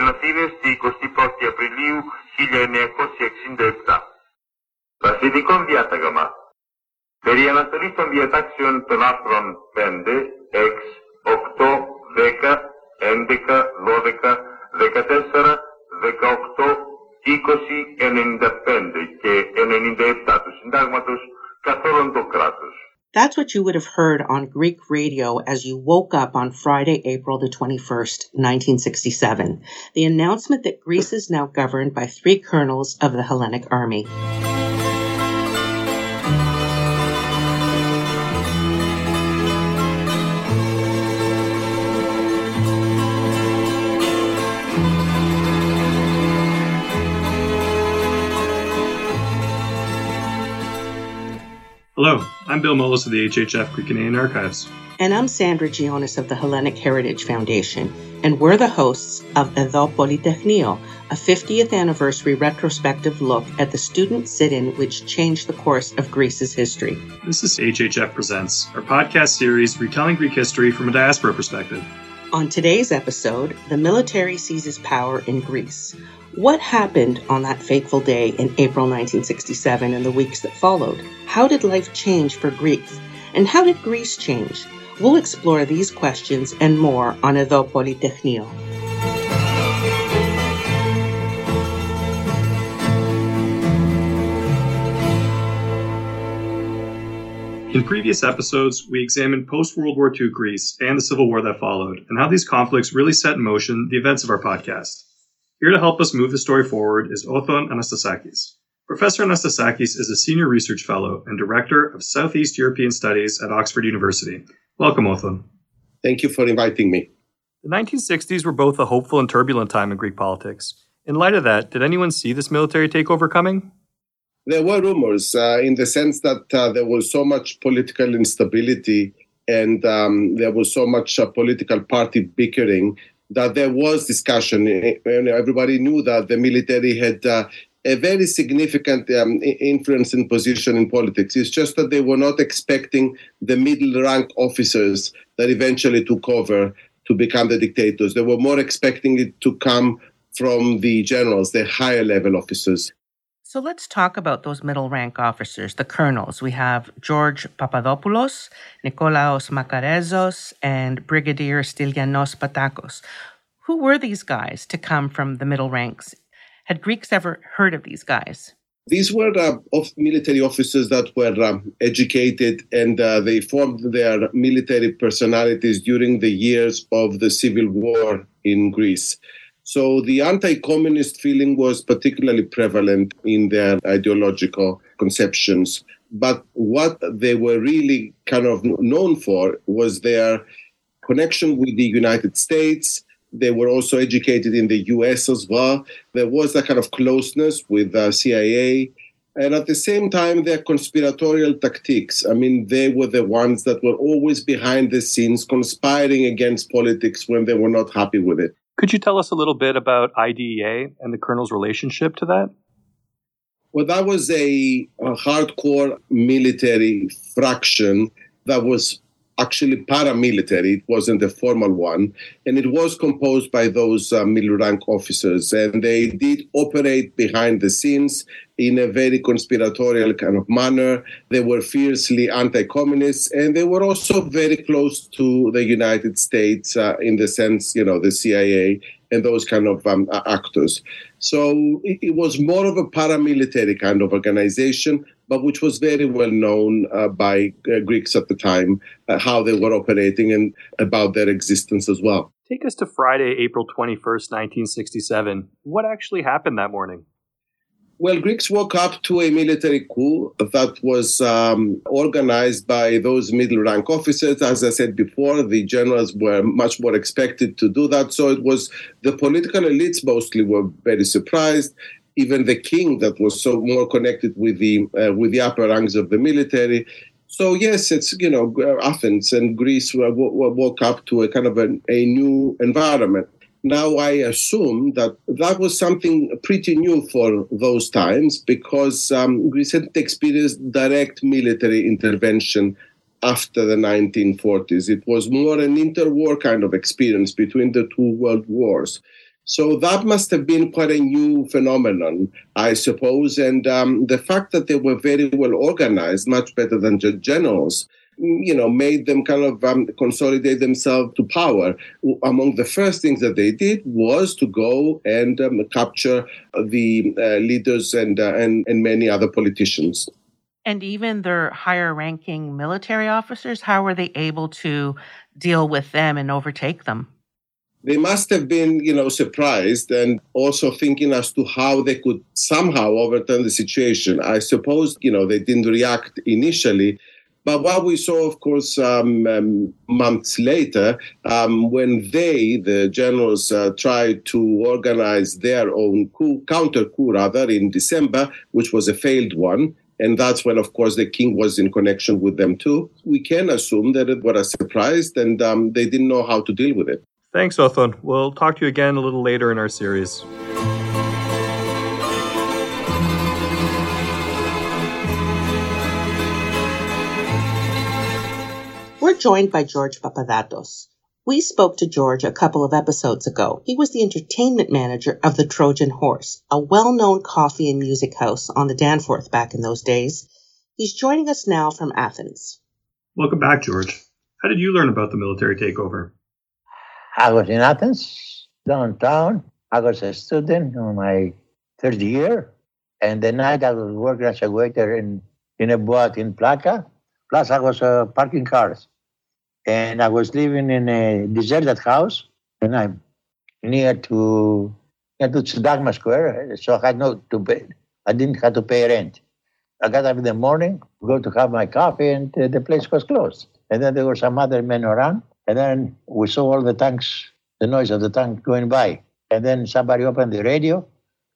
Ελαφίνε στη 21η Απριλίου 1967. Βασιλικό διάταγμα. Περί αναστολής των διατάξεων των άρθρων 5, 6, 8, 10, 10, 11, 12, 14, 18, 20, 95 και 97 του συντάγματος καθ' όλον το κράτος. That's what you would have heard on Greek radio as you woke up on Friday, April the 21st, 1967. The announcement that Greece is now governed by three colonels of the Hellenic army. I'm Bill Mullis of the HHF Greek Canadian Archives. And I'm Sandra Gionis of the Hellenic Heritage Foundation, and we're the hosts of Edo Polytechnio, a 50th anniversary retrospective look at the student sit in which changed the course of Greece's history. This is HHF Presents, our podcast series retelling Greek history from a diaspora perspective. On today's episode, the military seizes power in Greece. What happened on that fateful day in April 1967 and the weeks that followed? How did life change for Greeks? And how did Greece change? We'll explore these questions and more on Edo Polytechnio. In previous episodes, we examined post World War II Greece and the Civil War that followed, and how these conflicts really set in motion the events of our podcast. Here to help us move the story forward is Othon Anastasakis. Professor Anastasakis is a senior research fellow and director of Southeast European Studies at Oxford University. Welcome, Othon. Thank you for inviting me. The 1960s were both a hopeful and turbulent time in Greek politics. In light of that, did anyone see this military takeover coming? There were rumors uh, in the sense that uh, there was so much political instability and um, there was so much uh, political party bickering that there was discussion. Everybody knew that the military had uh, a very significant um, influence and position in politics. It's just that they were not expecting the middle rank officers that eventually took over to become the dictators. They were more expecting it to come from the generals, the higher level officers. So let's talk about those middle rank officers, the colonels. We have George Papadopoulos, Nikolaos Makarezos, and Brigadier Stylianos Patakos. Who were these guys to come from the middle ranks? Had Greeks ever heard of these guys? These were uh, of military officers that were um, educated and uh, they formed their military personalities during the years of the civil war in Greece. So the anti communist feeling was particularly prevalent in their ideological conceptions. But what they were really kind of known for was their connection with the United States. They were also educated in the US as well. There was that kind of closeness with the CIA. And at the same time, their conspiratorial tactics. I mean, they were the ones that were always behind the scenes conspiring against politics when they were not happy with it. Could you tell us a little bit about IDEA and the colonel's relationship to that? Well, that was a, a hardcore military fraction that was actually paramilitary. It wasn't a formal one. And it was composed by those uh, middle rank officers. And they did operate behind the scenes in a very conspiratorial kind of manner. They were fiercely anti communist. And they were also very close to the United States uh, in the sense, you know, the CIA and those kind of um, actors. So it, it, was more of a paramilitary kind of organization, but which was very well known uh, by uh, Greeks at the time, uh, how they were operating and about their existence as well. Take us to Friday, April 21st, 1967. What actually happened that morning? Well, Greeks woke up to a military coup that was um, organized by those middle rank officers. As I said before, the generals were much more expected to do that. So it was the political elites mostly were very surprised. Even the king, that was so more connected with the uh, with the upper ranks of the military. So yes, it's you know Athens and Greece woke up to a kind of a, a new environment. Now, I assume that that was something pretty new for those times because um, Greece hadn't experienced direct military intervention after the 1940s. It was more an interwar kind of experience between the two world wars. So that must have been quite a new phenomenon, I suppose. And um, the fact that they were very well organized, much better than generals, you know, made them kind of um, consolidate themselves to power. Among the first things that they did was to go and um, capture the uh, leaders and, uh, and and many other politicians. And even their higher ranking military officers, how were they able to deal with them and overtake them? They must have been, you know, surprised and also thinking as to how they could somehow overturn the situation. I suppose, you know, they didn't react initially, but what we saw, of course, um, um, months later, um, when they, the generals, uh, tried to organize their own coup, counter coup, rather, in December, which was a failed one, and that's when, of course, the king was in connection with them too. We can assume that it was surprised and um, they didn't know how to deal with it. Thanks, Othon. We'll talk to you again a little later in our series. We're joined by George Papadatos. We spoke to George a couple of episodes ago. He was the entertainment manager of the Trojan Horse, a well known coffee and music house on the Danforth back in those days. He's joining us now from Athens. Welcome back, George. How did you learn about the military takeover? I was in Athens, downtown. I was a student in my third year. And the night I was working as a waiter in, in a boat in Plaka. Plus, I was uh, parking cars and I was living in a deserted house, and I'm near to near to Syntagma Square, so I had no to pay. I didn't have to pay rent. I got up in the morning, go to have my coffee, and uh, the place was closed. And then there were some other men around, and then we saw all the tanks, the noise of the tank going by. And then somebody opened the radio,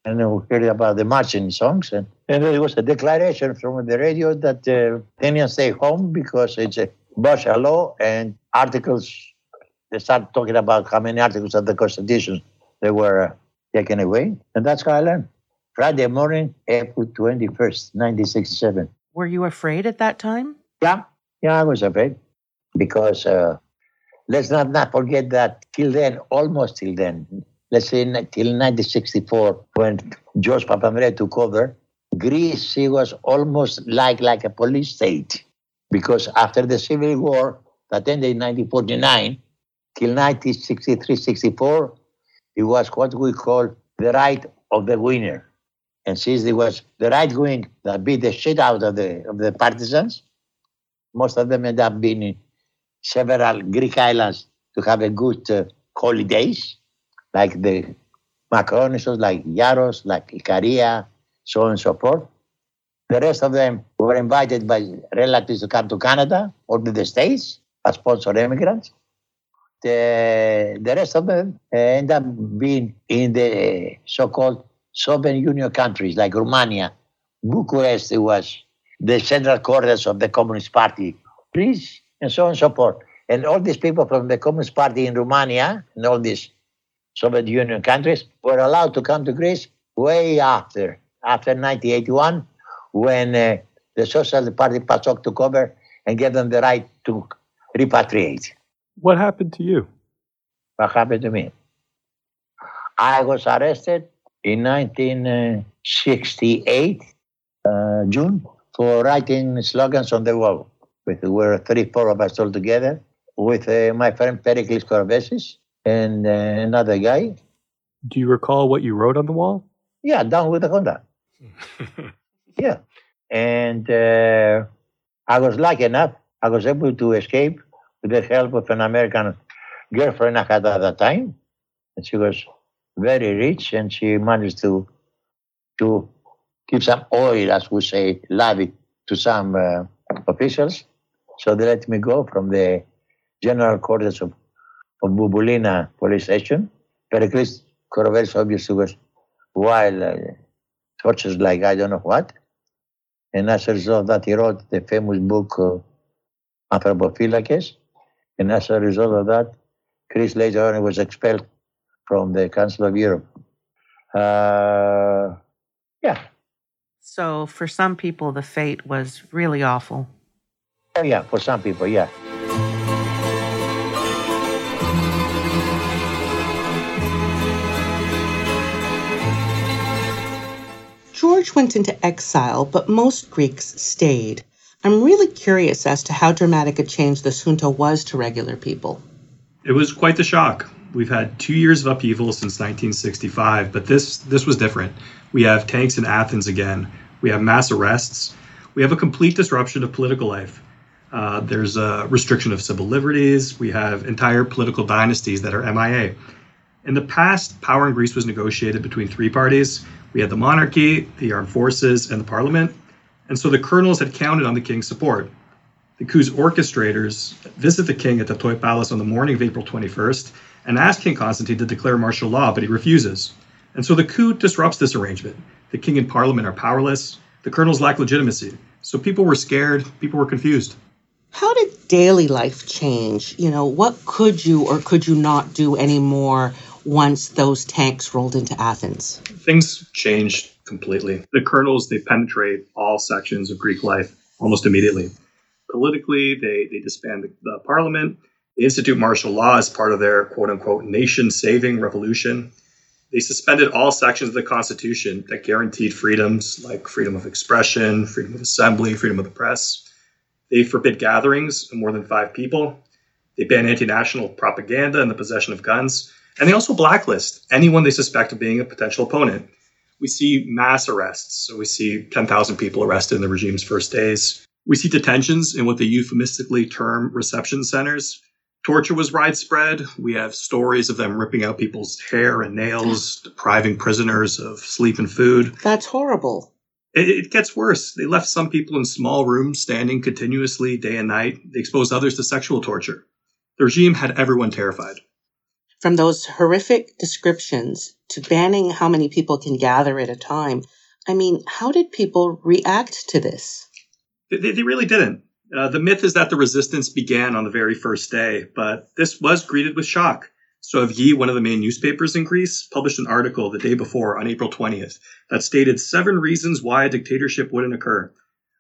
and we heard about the marching songs. And, and there was a declaration from the radio that uh, Athenians stay home because it's a martial law and articles. They started talking about how many articles of the Constitution they were uh, taken away. And that's how I learned. Friday morning, April 21st, 1967. Were you afraid at that time? Yeah, yeah, I was afraid because uh, let's not, not forget that till then, almost till then, let's say till 1964, when George Papandreou took over, Greece was almost like, like a police state because after the Civil War that ended in 1949 till 1963-64, it was what we call the right of the winner. And since it was the right wing that beat the shit out of the of the partisans, most of them end up being in several Greek islands to have a good uh, holidays, like the Makronisos, like Yaros, like Ikaria, so on and so forth. The rest of them were invited by relatives to come to Canada or to the States as sponsored immigrants. The, the rest of them end up being in the so-called Soviet Union countries like Romania. Bucharest was the central quarters of the Communist Party, Greece, and so on and so forth. And all these people from the Communist Party in Romania and all these Soviet Union countries were allowed to come to Greece way after, after 1981, when uh, the Social Party PASOK took over and gave them the right to repatriate. What happened to you? What happened to me? I was arrested in 1968, uh, June, for writing slogans on the wall. With, we were three, four of us all together with uh, my friend Pericles Korovesis and uh, another guy. Do you recall what you wrote on the wall? Yeah, down with the Honda. Yeah. And uh, I was lucky enough, I was able to escape with the help of an American girlfriend I had at that time. And she was very rich and she managed to to give some oil, as we say, love it to some uh, officials. So they let me go from the general quarters of, of Bouboulina police station. Pericles Korovesis obviously was wild, uh, tortures like I don't know what. And as a result of that, he wrote the famous book, uh, Anthropophylakes. And as a result of that, Greece later on was expelled from the Council of Europe. Uh, yeah. So for some people, the fate was really awful. Oh, yeah, for some people, yeah. George went into exile, but most Greeks stayed. I'm really curious as to how dramatic a change this junta was to regular people. It was quite the shock. We've had two years of upheaval since 1965, but this this was different. We have tanks in Athens again. We have mass arrests. We have a complete disruption of political life. Uh, there's a restriction of civil liberties. We have entire political dynasties that are MIA. In the past, power in Greece was negotiated between three parties. We had the monarchy, the armed forces, and the parliament. And so the colonels had counted on the king's support. The coup's orchestrators visit the king at the Tatoi Palace on the morning of April 21st and ask King Constantine to declare martial law, but he refuses. And so the coup disrupts this arrangement. The king and parliament are powerless. The colonels lack legitimacy. So people were scared, people were confused. How did daily life change? You know, what could you or could you not do anymore once those tanks rolled into Athens? Things changed completely. The colonels, they penetrate all sections of Greek life almost immediately. Politically, they, they disband the, the parliament. They institute martial law as part of their quote unquote nation saving revolution. They suspended all sections of the Constitution that guaranteed freedoms like freedom of expression, freedom of assembly, freedom of the press. They forbid gatherings of more than five people. They ban anti national propaganda and the possession of guns. And they also blacklist anyone they suspect of being a potential opponent. We see mass arrests. So we see 10,000 people arrested in the regime's first days. We see detentions in what they euphemistically term reception centers. Torture was widespread. We have stories of them ripping out people's hair and nails, depriving prisoners of sleep and food. That's horrible. It, it, gets worse. They left some people in small rooms standing continuously day and night. They exposed others to sexual torture. The regime had everyone terrified. From those horrific descriptions to banning how many people can gather at a time, I mean, how did people react to this? They, they really didn't. Uh, the myth is that the resistance began on the very first day, but this was greeted with shock. So Avgi, one of the main newspapers in Greece, published an article the day before on April 20th that stated seven reasons why a dictatorship wouldn't occur.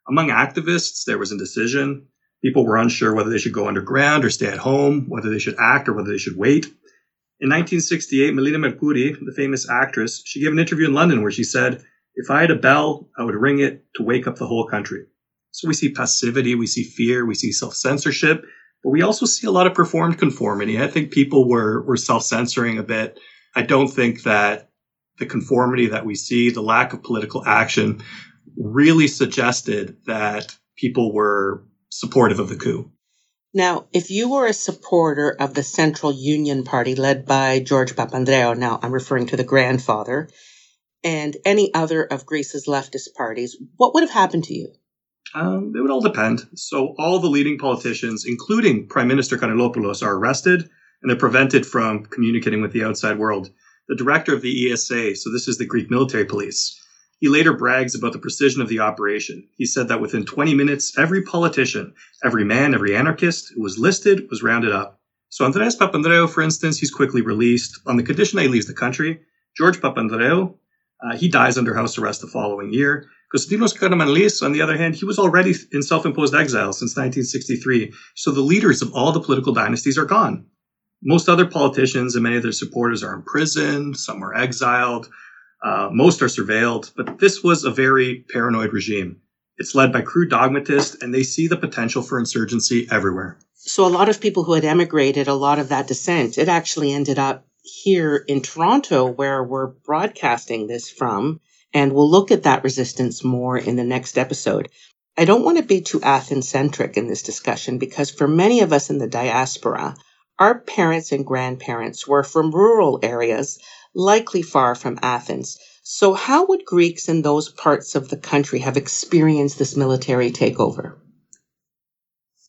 Among activists, there was indecision. People were unsure whether they should go underground or stay at home, whether they should act or whether they should wait. In 1968, Melina Mercouri, the famous actress, she gave an interview in London where she said, If I had a bell, I would ring it to wake up the whole country. So we see passivity, we see fear, we see self censorship, but we also see a lot of performed conformity. I think people were, were self censoring a bit. I don't think that the conformity that we see, the lack of political action, really suggested that people were supportive of the coup. Now, if you were a supporter of the Central Union Party led by George Papandreou, now I'm referring to the grandfather, and any other of Greece's leftist parties, what would have happened to you? Um, it would all depend. So all the leading politicians, including Prime Minister Kanellopoulos, are arrested and they're prevented from communicating with the outside world. The director of the ESA, so this is the Greek military police, he later brags about the precision of the operation. He said that within 20 minutes, every politician, every man, every anarchist who was listed was rounded up. So Andreas Papandreou, for instance, he's quickly released on the condition that he leaves the country. George Papandreou, uh, he dies under house arrest the following year. Konstantinos Karamanlis, on the other hand, he was already in self-imposed exile since 1963. So the leaders of all the political dynasties are gone. Most other politicians and many of their supporters are imprisoned. Some are exiled. Uh, most are surveilled. But this was a very paranoid regime. It's led by crude dogmatists, and they see the potential for insurgency everywhere. So a lot of people who had emigrated, a lot of that dissent, it actually ended up here in Toronto, where we're broadcasting this from. And we'll look at that resistance more in the next episode. I don't want to be too Athens centric in this discussion because for many of us in the diaspora, our parents and grandparents were from rural areas, likely far from Athens. So, how would Greeks in those parts of the country have experienced this military takeover?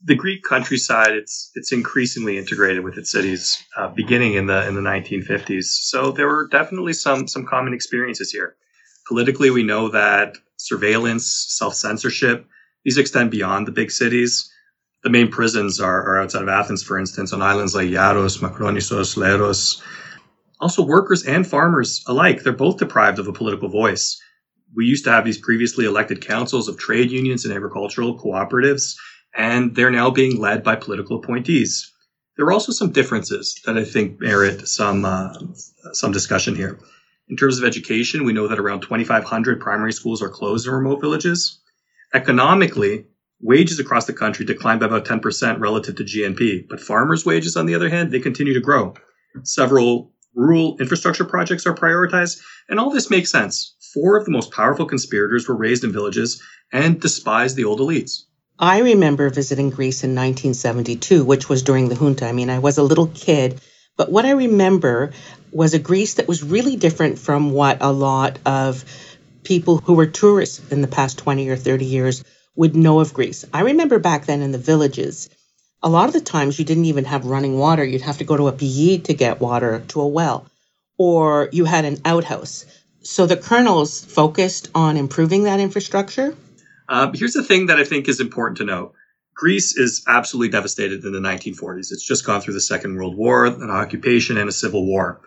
The Greek countryside it's it's increasingly integrated with its cities, uh, beginning in the in the 1950s. So there were definitely some some common experiences here. Politically, we know that surveillance, self censorship, these extend beyond the big cities. The main prisons are, are, outside of Athens, for instance, on islands like Yaros, Makronisos, Leros. Also, workers and farmers alike, they're both deprived of a political voice. We used to have these previously elected councils of trade unions and agricultural cooperatives, and they're now being led by political appointees. There are also some differences that I think merit some uh, some discussion here. In terms of education, we know that around 2,500 primary schools are closed in remote villages. Economically, wages across the country declined by about 10% relative to GNP, but farmers' wages, on the other hand, they continue to grow. Several rural infrastructure projects are prioritized, and all this makes sense. Four of the most powerful conspirators were raised in villages and despised the old elites. I remember visiting Greece in 1972, which was during the junta. I mean, I was a little kid, but what I remember was a Greece that was really different from what a lot of people who were tourists in the past 20 or 30 years would know of Greece. I remember back then in the villages, a lot of the times you didn't even have running water. You'd have to go to a piyi to get water to a well, or you had an outhouse. So the colonels focused on improving that infrastructure uh, here's the thing that I think is important to note. Greece is absolutely devastated in the 1940s. It's just gone through the Second World War, an occupation, and a civil war.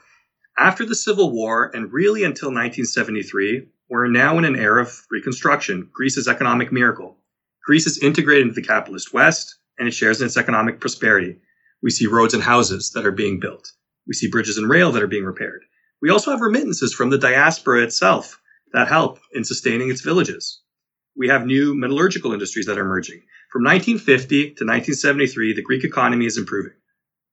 After the Civil War, and really until 1973, we're now in an era of reconstruction, Greece's economic miracle. Greece is integrated into the capitalist West, and it shares in its economic prosperity. We see roads and houses that are being built. We see bridges and rail that are being repaired. We also have remittances from the diaspora itself that help in sustaining its villages we have new metallurgical industries that are emerging. From 1950 to 1973, the Greek economy is improving.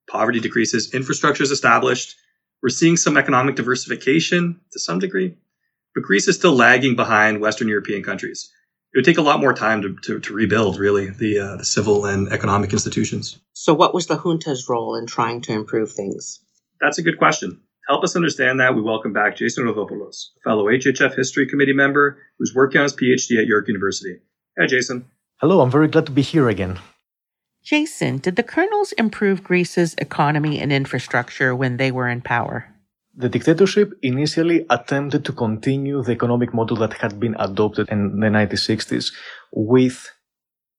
Poverty decreases, infrastructure is established. We're seeing some economic diversification to some degree, but Greece is still lagging behind Western European countries. It would take a lot more time to, to, to rebuild, really, the, uh, the civil and economic institutions. So, what was the junta's role in trying to improve things? That's a good question help us understand that, we welcome back Jason Rodopoulos, a fellow HHF History Committee member who's working on his PhD at York University. Hi, Jason. Hello, I'm very glad to be here again. Jason, did the colonels improve Greece's economy and infrastructure when they were in power? The dictatorship initially attempted to continue the economic model that had been adopted in the 1960s with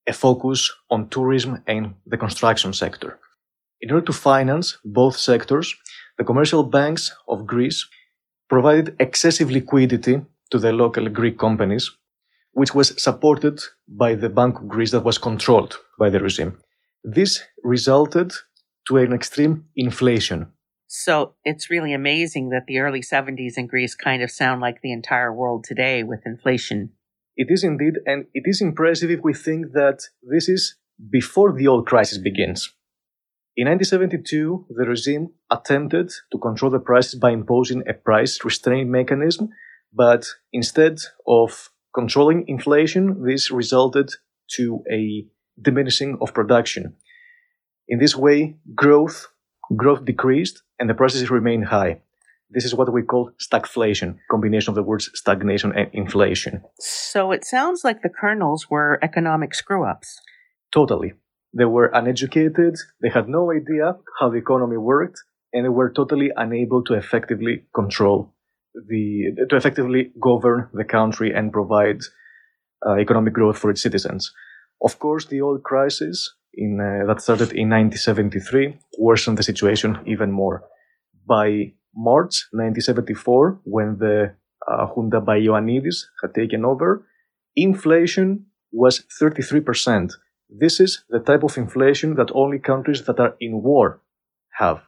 a focus on tourism and the construction sector. In order to finance both sectors, the commercial banks of Greece provided excessive liquidity to the local Greek companies, which was supported by the Bank of Greece that was controlled by the regime. This resulted to an extreme inflation. So it's really amazing that the early 70s in Greece kind of sound like the entire world today with inflation. It is indeed, and it is impressive if we think that this is before the oil crisis begins. In 1972, the regime attempted to control the prices by imposing a price restraint mechanism, but instead of controlling inflation, this resulted to a diminishing of production. In this way, growth growth decreased and the prices remained high. This is what we call stagflation, combination of the words stagnation and inflation. So it sounds like the colonels were economic screw-ups. Totally. They were uneducated, they had no idea how the economy worked, and they were totally unable to effectively control the, to effectively govern the country and provide uh, economic growth for its citizens. Of course, the oil crisis in, uh, that started in 1973 worsened the situation even more. By March 1974, when the uh, junta by Ioannidis had taken over, inflation was 33%. This is the type of inflation that only countries that are in war have.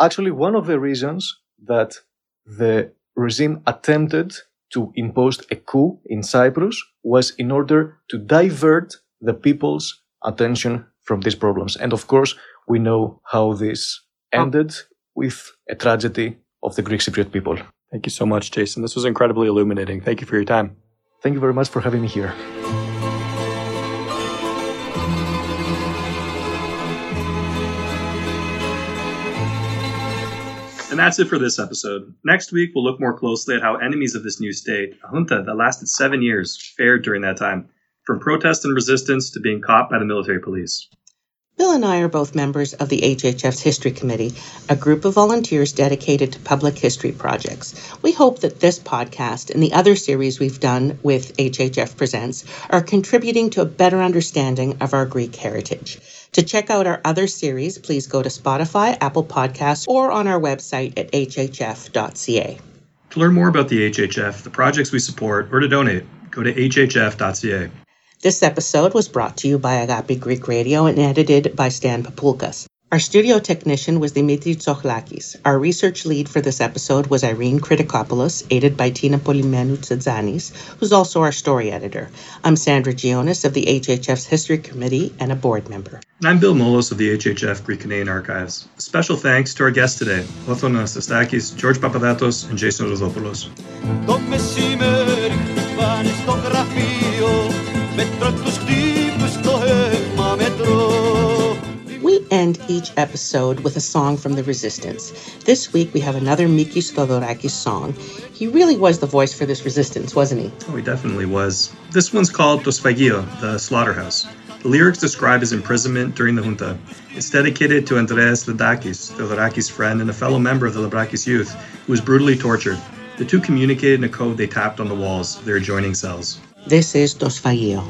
Actually, one of the reasons that the regime attempted to impose a coup in Cyprus was in order to divert the people's attention from these problems. And of course, we know how this oh. ended with a tragedy of the Greek Cypriot people. Thank you so much, Jason. This was incredibly illuminating. Thank you for your time. Thank you very much for having me here. And that's it for this episode. Next week, we'll look more closely at how enemies of this new state, a junta that lasted seven years, fared during that time, from protest and resistance to being caught by the military police. Bill and I are both members of the HHF's History Committee, a group of volunteers dedicated to public history projects. We hope that this podcast and the other series we've done with HHF Presents are contributing to a better understanding of our Greek heritage. To check out our other series, please go to Spotify, Apple Podcasts, or on our website at hhf.ca. To learn more about the HHF, the projects we support, or to donate, go to hhf.ca. This episode was brought to you by Agape Greek Radio and edited by Stan Papulkas. Our studio technician was Dimitri Tsochlakis. Our research lead for this episode was Irene Kritikopoulos, aided by Tina Polimenu Tsadzanis, who's also our story editor. I'm Sandra Gionis of the HHF's History Committee and a board member. And I'm Bill Molos of the HHF Greek Canadian Archives. Special thanks to our guests today, Othon Anastasakis, George Papadatos, and Jason Rodopoulos. Each episode with a song from the resistance. This week we have another Mikis Theodorakis song. He really was the voice for this resistance, wasn't he? Oh, he definitely was. This one's called To Sphagio, the slaughterhouse. The lyrics describe his imprisonment during the junta. It's dedicated to Andreas Lentakis, Theodorakis' friend and a fellow member of the Lambrakis youth, who was brutally tortured. The two communicated in a code they tapped on the walls of their adjoining cells. This is To Sphagio.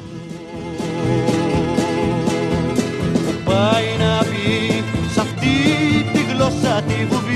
你不必。